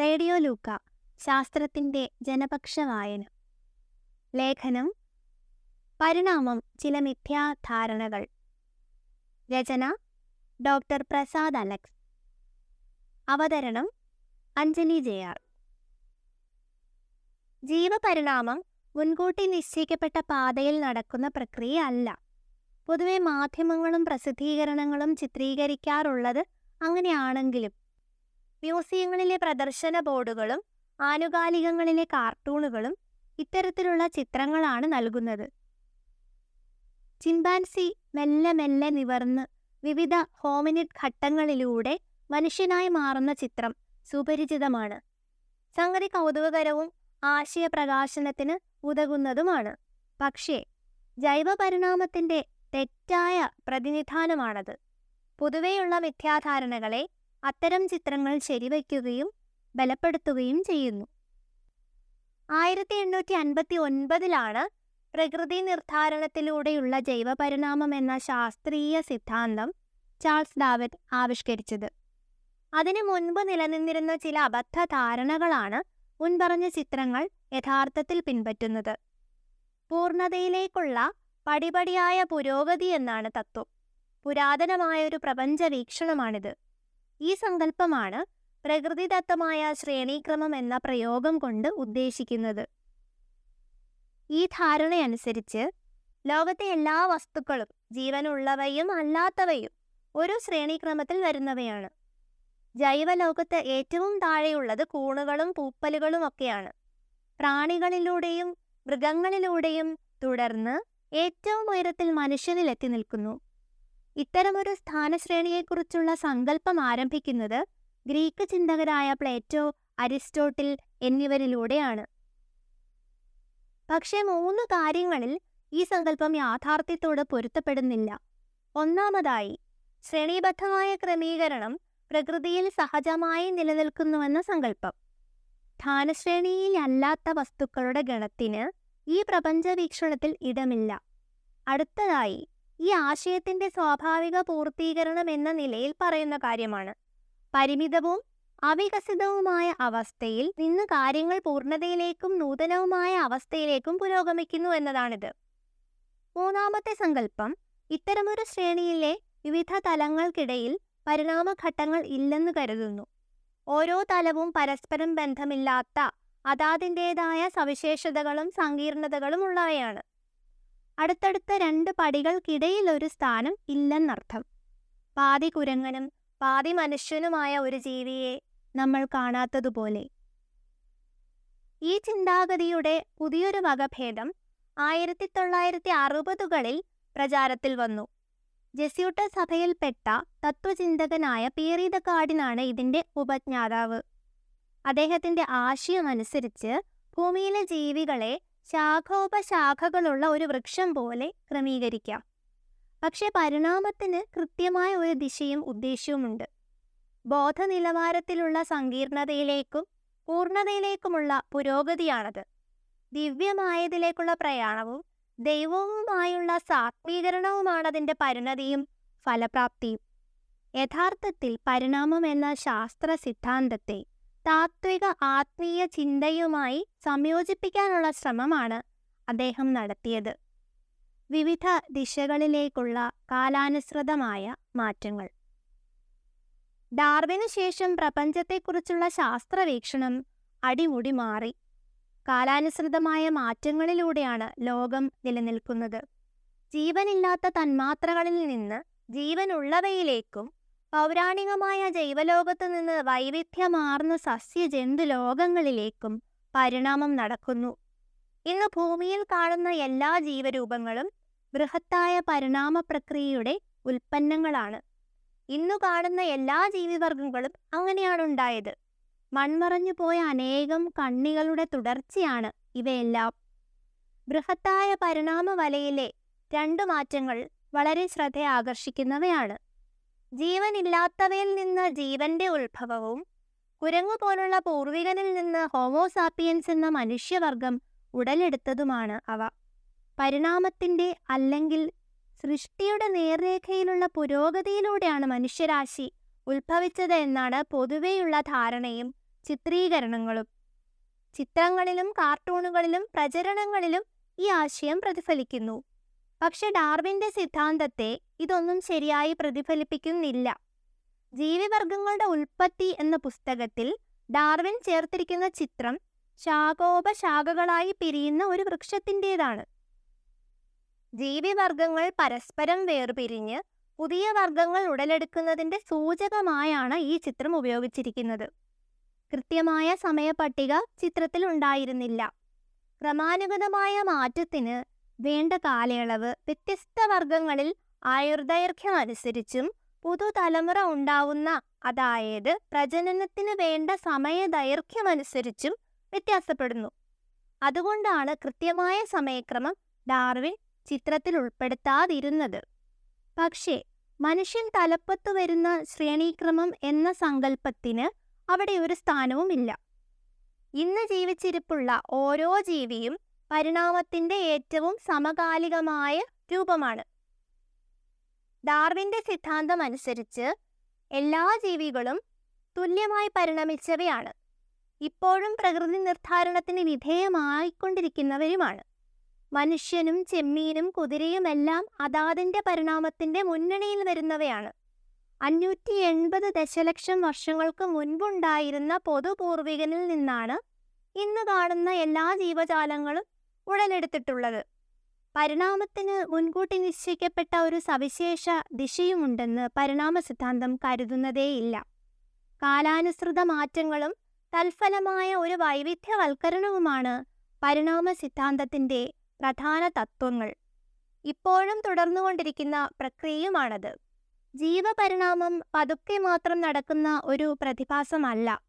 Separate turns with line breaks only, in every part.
Radio ലൂക്ക ശാസ്ത്രത്തിന്റെ ജനപക്ഷ വായന ലേഖനം പരിണാമം ചില മിഥ്യാധാരണകൾ. രചന ഡോക്ടർ പ്രസാദ് അലക്സ്. അവതരണം അഞ്ജലി ജയാർ. ജീവപരിണാമം മുൻകൂട്ടി നിശ്ചയിക്കപ്പെട്ട പാതയിൽ നടക്കുന്ന പ്രക്രിയ അല്ല. പൊതുവെ മാധ്യമങ്ങളും പ്രസിദ്ധീകരണങ്ങളും ചിത്രീകരിക്കാറുള്ളത് അങ്ങനെയാണെങ്കിലും മ്യൂസിയങ്ങളിലെ പ്രദർശന ബോർഡുകളും ആനുകാലികങ്ങളിലെ കാർട്ടൂണുകളും ഇത്തരത്തിലുള്ള ചിത്രങ്ങളാണ് നൽകുന്നത്. ചിമ്പാൻസി മെല്ലെ മെല്ലെ നിവർന്ന് വിവിധ ഹോമിനിഡ് ഘട്ടങ്ങളിലൂടെ മനുഷ്യനായി മാറുന്ന ചിത്രം സുപരിചിതമാണ്. സംഗതി കൗതുകകരവും ആശയപ്രകാശനത്തിന് ഉതകുന്നതുമാണ്. പക്ഷേ ജൈവപരിണാമത്തിന്റെ തെറ്റായ പ്രതിനിധാനമാണത്. പൊതുവെയുള്ള മിഥ്യാധാരണകളെ അത്തരം ചിത്രങ്ങൾ ശരിവയ്ക്കുകയും ബലപ്പെടുത്തുകയും ചെയ്യുന്നു. ആയിരത്തി എണ്ണൂറ്റി അൻപത്തി ഒൻപതിലാണ് പ്രകൃതി നിർദ്ധാരണത്തിലൂടെയുള്ള ജൈവപരിണാമം എന്ന ശാസ്ത്രീയ സിദ്ധാന്തം ചാൾസ് ഡാവിഡ് ആവിഷ്കരിച്ചത്. അതിനു മുൻപ് നിലനിന്നിരുന്ന ചില അബദ്ധ ധാരണകളാണ് മുൻപറഞ്ഞ ചിത്രങ്ങൾ യഥാർത്ഥത്തിൽ പിൻപറ്റുന്നത്. പൂർണതയിലേക്കുള്ള പടിപടിയായ പുരോഗതി എന്നാണ് തത്വം. പുരാതനമായൊരു പ്രപഞ്ച വീക്ഷണമാണിത് ഈ സങ്കല്പമാണ് പ്രകൃതിദത്തമായ ശ്രേണീക്രമം എന്ന പ്രയോഗം കൊണ്ട് ഉദ്ദേശിക്കുന്നത്. ഈ ധാരണയനുസരിച്ച് ലോകത്തെ എല്ലാ വസ്തുക്കളും ജീവനുള്ളവയും അല്ലാത്തവയും ഒരു ശ്രേണീക്രമത്തിൽ വരുന്നവയാണ്. ജൈവലോകത്ത് ഏറ്റവും താഴെയുള്ളത് കൂണുകളും പൂപ്പലുകളും ഒക്കെയാണ്. പ്രാണികളിലൂടെയും മൃഗങ്ങളിലൂടെയും തുടർന്ന് ഏറ്റവും ഉയരത്തിൽ മനുഷ്യനിലെത്തി നിൽക്കുന്നു. ഇത്തരമൊരു സ്ഥാനശ്രേണിയെക്കുറിച്ചുള്ള സങ്കല്പം ആരംഭിക്കുന്നത് ഗ്രീക്ക് ചിന്തകരായ പ്ലേറ്റോ അരിസ്റ്റോട്ടിൽ എന്നിവരിലൂടെയാണ്. പക്ഷേ മൂന്ന് കാര്യങ്ങളിൽ ഈ സങ്കല്പം യാഥാർത്ഥ്യത്തോട് പൊരുത്തപ്പെടുന്നില്ല. ഒന്നാമതായി ശ്രേണീബദ്ധമായ ക്രമീകരണം പ്രകൃതിയിൽ സഹജമായി നിലനിൽക്കുന്നുവെന്ന സങ്കല്പം. സ്ഥാനശ്രേണിയിലല്ലാത്ത വസ്തുക്കളുടെ ഗണത്തിന് ഈ പ്രപഞ്ചവീക്ഷണത്തിൽ ഇടമില്ല. അടുത്തതായി ഈ ആശയത്തിന്റെ സ്വാഭാവിക പൂർത്തീകരണം എന്ന നിലയിൽ പറയുന്ന കാര്യമാണ്. പരിമിതവും അവികസിതവുമായ അവസ്ഥയിൽ നിന്ന് കാര്യങ്ങൾ പൂർണതയിലേക്കും നൂതനവുമായ അവസ്ഥയിലേക്കും പുരോഗമിക്കുന്നു എന്നതാണിത്. മൂന്നാമത്തെ സങ്കല്പം ഇത്തരമൊരു ശ്രേണിയിലെ വിവിധ തലങ്ങൾക്കിടയിൽ പരിണാമഘട്ടങ്ങൾ ഇല്ലെന്ന് കരുതുന്നു. ഓരോ തലവും പരസ്പരം ബന്ധമില്ലാത്ത അതാതിന്റെതായ സവിശേഷതകളും സങ്കീർണതകളും ഉള്ളവയാണ്. അടുത്തടുത്ത രണ്ട് പടികൾക്കിടയിൽ ഒരു സ്ഥാനം ഇല്ലെന്നർത്ഥം. പാതി കുരങ്ങനും പാതി മനുഷ്യനുമായ ഒരു ജീവിയെ നമ്മൾ കാണാത്തതുപോലെ. ഈ ചിന്താഗതിയുടെ പുതിയൊരു വകഭേദം ആയിരത്തി തൊള്ളായിരത്തി അറുപതുകളിൽ പ്രചാരത്തിൽ വന്നു. ജെസ്യൂട്ട സഭയിൽപ്പെട്ട തത്വചിന്തകനായ പീറിതക്കാടിനാണ് ഇതിന്റെ ഉപജ്ഞാതാവ്. അദ്ദേഹത്തിന്റെ ആശയമനുസരിച്ച് ഭൂമിയിലെ ജീവികളെ ശാഖോപശാഖകളുള്ള ഒരു വൃക്ഷം പോലെ ക്രമീകരിക്കാം. പക്ഷേ പരിണാമത്തിന് കൃത്യമായ ഒരു ദിശയും ഉദ്ദേശ്യവുമുണ്ട്. ബോധനിലവാരത്തിലുള്ള സങ്കീർണതയിലേക്കും പൂർണതയിലേക്കുമുള്ള പുരോഗതിയാണത്. ദിവ്യമായതിലേക്കുള്ള പ്രയാണവും ദൈവവുമായുള്ള സാത്വീകരണവുമാണ് അതിന്റെ പരിണതിയും ഫലപ്രാപ്തിയും. യഥാർത്ഥത്തിൽ പരിണാമം എന്ന ശാസ്ത്ര സിദ്ധാന്തത്തെ താത്വിക ആത്മീയ ചിന്തയുമായി സംയോജിപ്പിക്കാനുള്ള ശ്രമമാണ് അദ്ദേഹം നടത്തിയത്. വിവിധ ദിശകളിലേക്കുള്ള കാലാനുസൃതമായ മാറ്റങ്ങൾ. ഡാർവിനു ശേഷം പ്രപഞ്ചത്തെക്കുറിച്ചുള്ള ശാസ്ത്രവീക്ഷണം അടിമുടി മാറി. കാലാനുസൃതമായ മാറ്റങ്ങളിലൂടെയാണ് ലോകം നിലനിൽക്കുന്നത്. ജീവനില്ലാത്ത തന്മാത്രകളിൽ നിന്ന് ജീവനുള്ളവയിലേക്കും പൗരാണികമായ ജൈവലോകത്തു നിന്ന് വൈവിധ്യമാർന്ന സസ്യജന്തു ലോകങ്ങളിലേക്കും പരിണാമം നടക്കുന്നു. ഇന്ന് ഭൂമിയിൽ കാണുന്ന എല്ലാ ജീവരൂപങ്ങളും ബൃഹത്തായ പരിണാമ പ്രക്രിയയുടെ ഉൽപ്പന്നങ്ങളാണ്. ഇന്നു കാണുന്ന എല്ലാ ജീവിവർഗങ്ങളും അങ്ങനെയാണ് ഉണ്ടായത്. മൺമറഞ്ഞു പോയ അനേകം കണ്ണികളുടെ തുടർച്ചയാണ് ഇവയെല്ലാം. ബൃഹത്തായ പരിണാമ വലയിലെ രണ്ടു മാറ്റങ്ങൾ വളരെ ശ്രദ്ധ ആകർഷിക്കുന്നവയാണ് ജീവനില്ലാത്തവയിൽ നിന്ന് ജീവന്റെ ഉത്ഭവവും കുരങ്ങു പോലുള്ള പൂർവികനിൽ നിന്ന് ഹോമോസാപ്പിയൻസ് എന്ന മനുഷ്യവർഗം ഉടലെടുത്തതുമാണ് അവ. പരിണാമത്തിന്റെ അല്ലെങ്കിൽ സൃഷ്ടിയുടെ നേർരേഖയിലുള്ള പുരോഗതിയിലൂടെയാണ് മനുഷ്യരാശി ഉത്ഭവിച്ചത് എന്നാണ് പൊതുവെയുള്ള ധാരണയും ചിത്രീകരണങ്ങളും. ചിത്രങ്ങളിലും കാർട്ടൂണുകളിലും പ്രചരണങ്ങളിലും ഈ ആശയം പ്രതിഫലിക്കുന്നു. പക്ഷെ ഡാർവിന്റെ സിദ്ധാന്തത്തെ ഇതൊന്നും ശരിയായി പ്രതിഫലിപ്പിക്കുന്നില്ല. ജീവിവർഗങ്ങളുടെ ഉൽപ്പത്തി എന്ന പുസ്തകത്തിൽ ഡാർവിൻ ചേർത്തിരിക്കുന്ന ചിത്രം ശാഖോപശാഖകളായി പിരിയുന്ന ഒരു വൃക്ഷത്തിന്റേതാണ്. ജീവിവർഗങ്ങൾ പരസ്പരം വേർപിരിഞ്ഞ് പുതിയ വർഗങ്ങൾ ഉടലെടുക്കുന്നതിന്റെ സൂചകമായാണ് ഈ ചിത്രം ഉപയോഗിച്ചിരിക്കുന്നത്. കൃത്യമായ സമയപട്ടിക ചിത്രത്തിൽ ഉണ്ടായിരുന്നില്ല ക്രമാനുഗതമായ മാറ്റത്തിന് വേണ്ട കാലയളവ് വ്യത്യസ്ത വർഗങ്ങളിൽ ആയുർദൈർഘ്യം അനുസരിച്ചും പുതുതലമുറ ഉണ്ടാവുന്ന അതായത് പ്രജനനത്തിന് വേണ്ട സമയദൈർഘ്യമനുസരിച്ചും വ്യത്യാസപ്പെടുന്നു. അതുകൊണ്ടാണ് കൃത്യമായ സമയക്രമം ഡാർവിൻ ചിത്രത്തിൽ ഉൾപ്പെടുത്താതിരുന്നത്. പക്ഷേ മനുഷ്യൻ തലപ്പത്തു വരുന്ന ശ്രേണീക്രമം എന്ന സങ്കല്പത്തിന് അവിടെ ഒരു സ്ഥാനവുമില്ല. ഇന്ന് ജീവിച്ചിരിപ്പുള്ള ഓരോ ജീവിയും പരിണാമത്തിന്റെ ഏറ്റവും സമകാലികമായ രൂപമാണ്. ഡാർവിന്റെ സിദ്ധാന്തം അനുസരിച്ച് എല്ലാ ജീവികളും തുല്യമായി പരിണമിച്ചവയാണ്. ഇപ്പോഴും പ്രകൃതി നിർദ്ധാരണത്തിന് വിധേയമായിക്കൊണ്ടിരിക്കുന്നവരുമാണ്. മനുഷ്യനും ചെമ്മീനും കുതിരയുമെല്ലാം അതാതിന്റെ പരിണാമത്തിന്റെ മുന്നണിയിൽ വരുന്നവയാണ്. അഞ്ഞൂറ്റി എൺപത് ദശലക്ഷം വർഷങ്ങൾക്ക് മുൻപുണ്ടായിരുന്ന പൊതുപൂർവികനിൽ നിന്നാണ് ഇന്ന് കാണുന്ന എല്ലാ ജീവജാലങ്ങളും ഉടലെടുത്തിട്ടുള്ളത്. പരിണാമത്തിന് മുൻകൂട്ടി നിശ്ചയിക്കപ്പെട്ട ഒരു സവിശേഷ ദിശയുമുണ്ടെന്ന് പരിണാമ സിദ്ധാന്തം കരുതുന്നതേയില്ല. കാലാനുസൃത മാറ്റങ്ങളും തൽഫലമായ ഒരു വൈവിധ്യവൽക്കരണവുമാണ് പരിണാമ സിദ്ധാന്തത്തിന്റെ പ്രധാന തത്വങ്ങൾ. ഇപ്പോഴും തുടർന്നുകൊണ്ടിരിക്കുന്ന പ്രക്രിയയുമാണത്. ജീവപരിണാമം പതുക്കെ മാത്രം നടക്കുന്ന ഒരു പ്രതിഭാസമല്ല.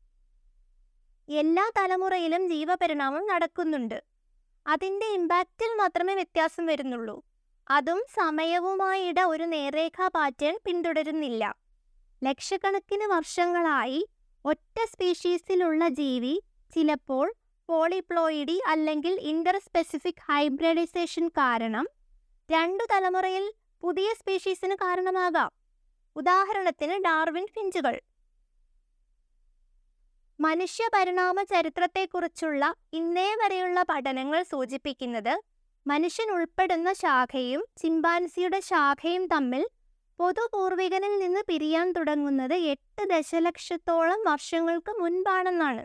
എല്ലാ തലമുറയിലും ജീവപരിണാമം നടക്കുന്നുണ്ട്. അതിന്റെ ഇമ്പാക്റ്റിൽ മാത്രമേ വ്യത്യാസം വരുന്നുള്ളൂ. അതും സമയവുമായിട ഒരു നേർരേഖാ പാറ്റേൺ പിന്തുടരുന്നില്ല. ലക്ഷക്കണക്കിന് വർഷങ്ങളായി ഒറ്റ സ്പീഷീസിലുള്ള ജീവി ചിലപ്പോൾ പോളിപ്ലോയിഡി അല്ലെങ്കിൽ ഇന്റർ സ്പെസിഫിക് ഹൈബ്രിഡൈസേഷൻ കാരണം രണ്ടു തലമുറയിൽ പുതിയ സ്പീഷീസിന് കാരണമാകാം. ഉദാഹരണത്തിന് ഡാർവിൻ ഫിഞ്ചുകൾ. മനുഷ്യ പരിണാമ ചരിത്രത്തെക്കുറിച്ചുള്ള ഇന്നേ വരെയുള്ള പഠനങ്ങൾ സൂചിപ്പിക്കുന്നത് മനുഷ്യൻ ഉൾപ്പെടുന്ന ശാഖയും ചിമ്പാൻസിയുടെ ശാഖയും തമ്മിൽ പൊതുപൂർവികനിൽ നിന്ന് പിരിയാൻ തുടങ്ങുന്നത് എട്ട് ദശലക്ഷത്തോളം വർഷങ്ങൾക്ക് മുൻപാണെന്നാണ്.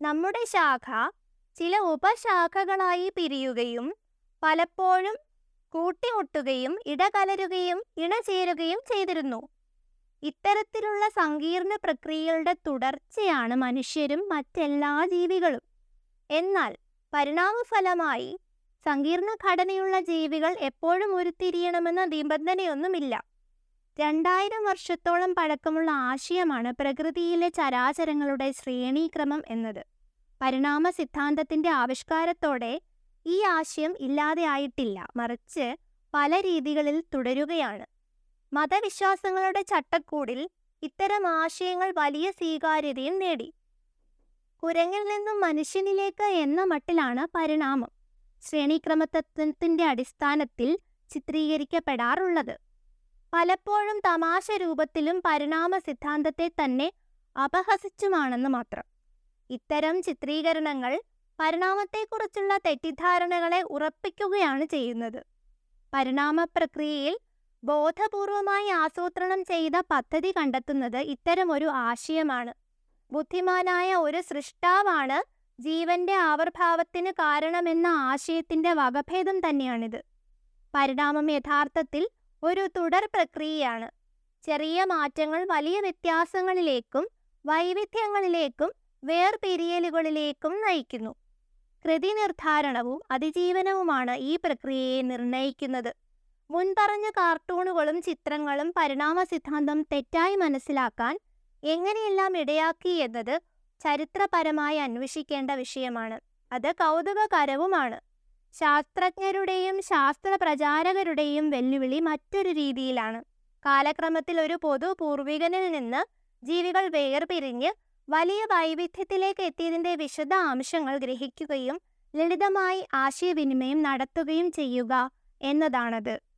നമ്മുടെ ശാഖ ചില ഉപശാഖകളായി പിരിയുകയും പലപ്പോഴും കൂട്ടിമുട്ടുകയും ഇടകലരുകയും ഇണചേരുകയും ചെയ്തിരുന്നു. ഇത്തരത്തിലുള്ള സങ്കീർണ പ്രക്രിയകളുടെ തുടർച്ചയാണ് മനുഷ്യരും മറ്റെല്ലാ ജീവികളും. എന്നാൽ പരിണാമഫലമായി സങ്കീർണ ഘടനയുള്ള ജീവികൾ എപ്പോഴും ഉരുത്തിരിയണമെന്ന നിബന്ധനയൊന്നുമില്ല. രണ്ടായിരം വർഷത്തോളം പഴക്കമുള്ള ആശയമാണ് പ്രകൃതിയിലെ ചരാചരങ്ങളുടെ ശ്രേണീക്രമം എന്നത്. പരിണാമ സിദ്ധാന്തത്തിന്റെ ആവിഷ്കാരത്തോടെ ഈ ആശയം ഇല്ലാതെയായിട്ടില്ല മറിച്ച് പല രീതികളിൽ തുടരുകയാണ്. മതവിശ്വാസങ്ങളുടെ ചട്ടക്കൂടിൽ ഇത്തരം ആശയങ്ങൾ വലിയ സ്വീകാര്യതയും നേടി. കുരങ്ങിൽ നിന്നും മനുഷ്യനിലേക്ക് എന്ന മട്ടിലാണ് പരിണാമം. ശ്രേണീക്രമതത്വത്തിന്റെ അടിസ്ഥാനത്തിൽ ചിത്രീകരിക്കപ്പെടാറുള്ളത്. പലപ്പോഴും തമാശ രൂപത്തിലും പരിണാമ സിദ്ധാന്തത്തെ തന്നെ അപഹസിച്ചുമാണെന്ന് മാത്രം. ഇത്തരം ചിത്രീകരണങ്ങൾ പരിണാമത്തെക്കുറിച്ചുള്ള തെറ്റിദ്ധാരണകളെ ഉറപ്പിക്കുകയാണ് ചെയ്യുന്നത്. പരിണാമ പ്രക്രിയയിൽ ബോധപൂർവമായി ആസൂത്രണം ചെയ്ത പദ്ധതി കണ്ടെത്തുന്നത് ഇത്തരമൊരു ആശയമാണ്. ബുദ്ധിമാനായ ഒരു സൃഷ്ടാവാണ് ജീവന്റെ ആവിർഭാവത്തിന് കാരണമെന്ന ആശയത്തിന്റെ വകഭേദം തന്നെയാണിത്. പരിണാമം യഥാർത്ഥത്തിൽ ഒരു തുടർ പ്രക്രിയയാണ്. ചെറിയ മാറ്റങ്ങൾ വലിയ വ്യത്യാസങ്ങളിലേക്കും വൈവിധ്യങ്ങളിലേക്കും വേർപിരിയലുകളിലേക്കും നയിക്കുന്നു. കൃതി നിർദ്ധാരണവും അതിജീവനവുമാണ് ഈ പ്രക്രിയയെ നിർണയിക്കുന്നത് മുൻപറഞ്ഞ കാർട്ടൂണുകളും ചിത്രങ്ങളും പരിണാമ സിദ്ധാന്തം തെറ്റായി മനസ്സിലാക്കാൻ എങ്ങനെയെല്ലാം ഇടയാക്കി എന്നത് ചരിത്രപരമായി അന്വേഷിക്കേണ്ട വിഷയമാണ്. അത് കൗതുകകരവുമാണ്. ശാസ്ത്രജ്ഞരുടെയും ശാസ്ത്ര പ്രചാരകരുടെയും വെല്ലുവിളി മറ്റൊരു രീതിയിലാണ്. കാലക്രമത്തിൽ ഒരു പൊതു പൂർവികനിൽ നിന്ന് ജീവികൾ വേർപിരിഞ്ഞ് വലിയ വൈവിധ്യത്തിലേക്ക് എത്തിയതിന്റെ വിശദ അംശങ്ങൾ ഗ്രഹിക്കുകയും ലളിതമായി ആശയവിനിമയം നടത്തുകയും ചെയ്യുക എന്നതാണത്.